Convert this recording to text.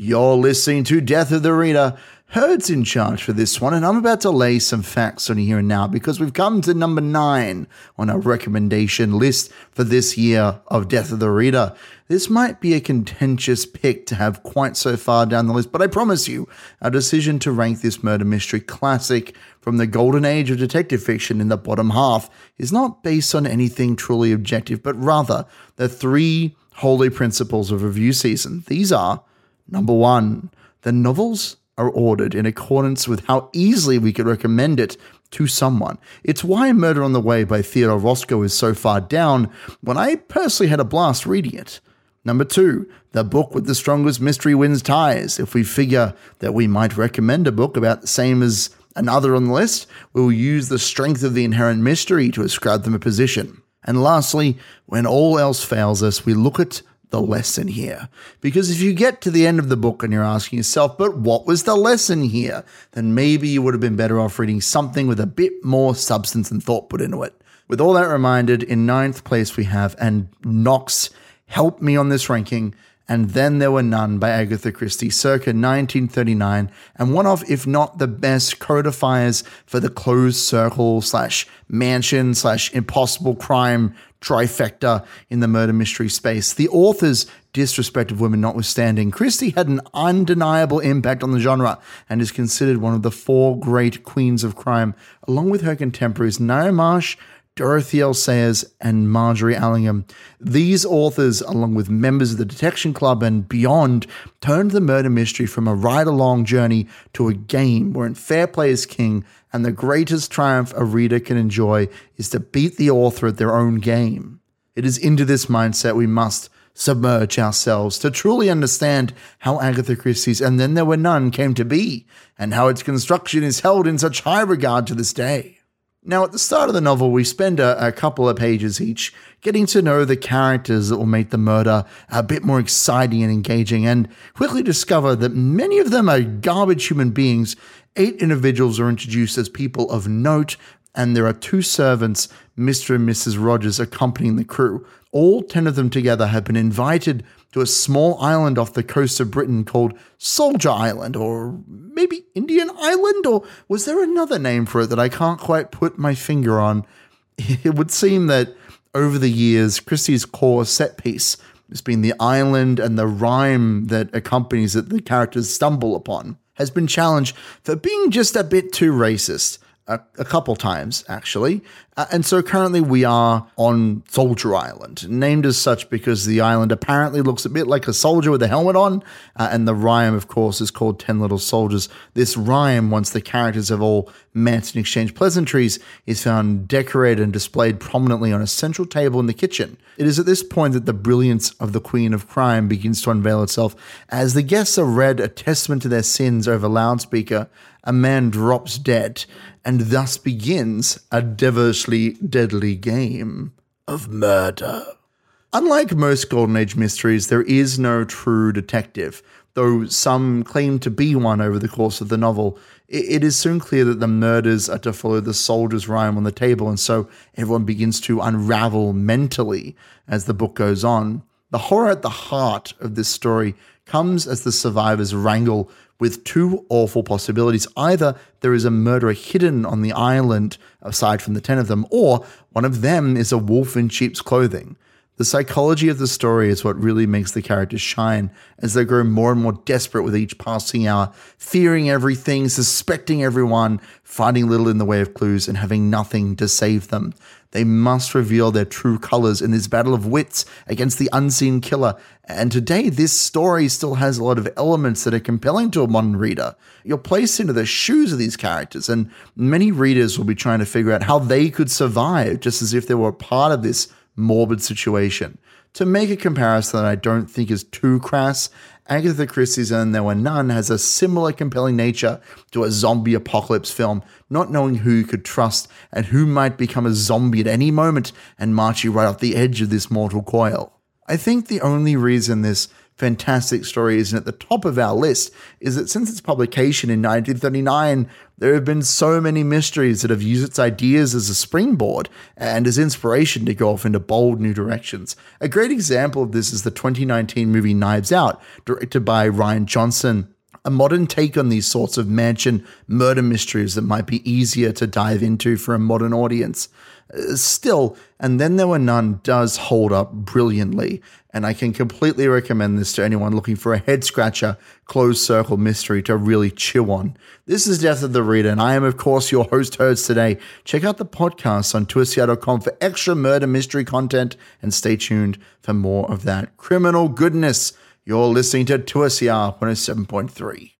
You're listening to Death of the Reader. Herd's in charge for this one, and I'm about to lay some facts on here and now because we've come to number nine on our recommendation list for this year of Death of the Reader. This might be a contentious pick to have quite so far down the list, but I promise you, our decision to rank this murder mystery classic from the golden age of detective fiction in the bottom half is not based on anything truly objective, but rather the three holy principles of review season. These are number one, the novels are ordered in accordance with how easily we could recommend it to someone. It's why Murder on the Way by Theodore Roscoe is so far down when I personally had a blast reading it. Number two, the book with the strongest mystery wins ties. If we figure that we might recommend a book about the same as another on the list, we will use the strength of the inherent mystery to ascribe them a position. And lastly, when all else fails us, we look at the lesson here. Because if you get to the end of the book and you're asking yourself, but what was the lesson here? Then maybe you would have been better off reading something with a bit more substance and thought put into it. With all that reminded, in ninth place we have, and Knox helped me on this ranking, and Then There Were None by Agatha Christie, circa 1939, and one of, if not the best codifiers for the closed circle slash mansion slash impossible crime trifecta in the murder mystery space. The author's disrespect of women notwithstanding, Christie had an undeniable impact on the genre and is considered one of the four great queens of crime, along with her contemporaries Ngaio Marsh, Dorothy L. Sayers, and Margery Allingham. These authors, along with members of the Detection Club and beyond, turned the murder mystery from a ride along journey to a game wherein fair play is king, and the greatest triumph a reader can enjoy is to beat the author at their own game. It is into this mindset we must submerge ourselves to truly understand how Agatha Christie's And Then There Were None came to be, and how its construction is held in such high regard to this day. Now, at the start of the novel, we spend a, a, couple of pages each getting to know the characters that will make the murder a bit more exciting and engaging, and quickly discover that many of them are garbage human beings. Eight individuals are introduced as people of note, and there are two servants, Mr. and Mrs. Rogers, accompanying the crew. All 10 of them together have been invited to a small island off the coast of Britain called Soldier Island, or maybe Indian Island, or was there another name for it that I can't quite put my finger on? It would seem that over the years, Christie's core set piece has been the island and the rhyme that accompanies it, the characters stumble upon, has been challenged for being just a bit too racist a, a couple times, actually. Uh, and so currently we are on Soldier Island, named as such because the island apparently looks a bit like a soldier with a helmet on. Uh, and the rhyme, of course, is called 10 Little Soldiers. This rhyme, once the characters have all met and exchanged pleasantries, is found decorated and displayed prominently on a central table in the kitchen. It is at this point that the brilliance of the Queen of Crime begins to unveil itself. As the guests are read a testament to their sins over loudspeaker, a man drops dead and thus begins a devilishly deadly game of murder. Unlike most Golden Age mysteries, there is no true detective, though some claim to be one over the course of the novel. It is soon clear that the murders are to follow the soldier's rhyme on the table, and so everyone begins to unravel mentally as the book goes on. The horror at the heart of this story comes as the survivors wrangle with two awful possibilities. Either there is a murderer hidden on the island, aside from the 10 of them, or one of them is a wolf in sheep's clothing. The psychology of the story is what really makes the characters shine as they grow more and more desperate with each passing hour, fearing everything, suspecting everyone, finding little in the way of clues, and having nothing to save them. They must reveal their true colors in this battle of wits against the unseen killer. And today, this story still has a lot of elements that are compelling to a modern reader. You're placed into the shoes of these characters, and many readers will be trying to figure out how they could survive just as if they were part of this morbid situation. To make a comparison that I don't think is too crass, Agatha Christie's And There Were None has a similar compelling nature to a zombie apocalypse film, not knowing who you could trust and who might become a zombie at any moment and march you right off the edge of this mortal coil. I think the only reason this fantastic story isn't at the top of our list is that since its publication in 1939, there have been so many mysteries that have used its ideas as a springboard and as inspiration to go off into bold new directions. A great example of this is the 2019 movie Knives Out, directed by Rian Johnson a modern take on these sorts of mansion murder mysteries that might be easier to dive into for a modern audience. Uh, still, and then there were none does hold up brilliantly, and I can completely recommend this to anyone looking for a head scratcher, closed circle mystery to really chew on. This is Death of the Reader, and I am, of course, your host, Herds today. Check out the podcast on twistci.com for extra murder mystery content, and stay tuned for more of that criminal goodness. You're listening to 2SER 107.3.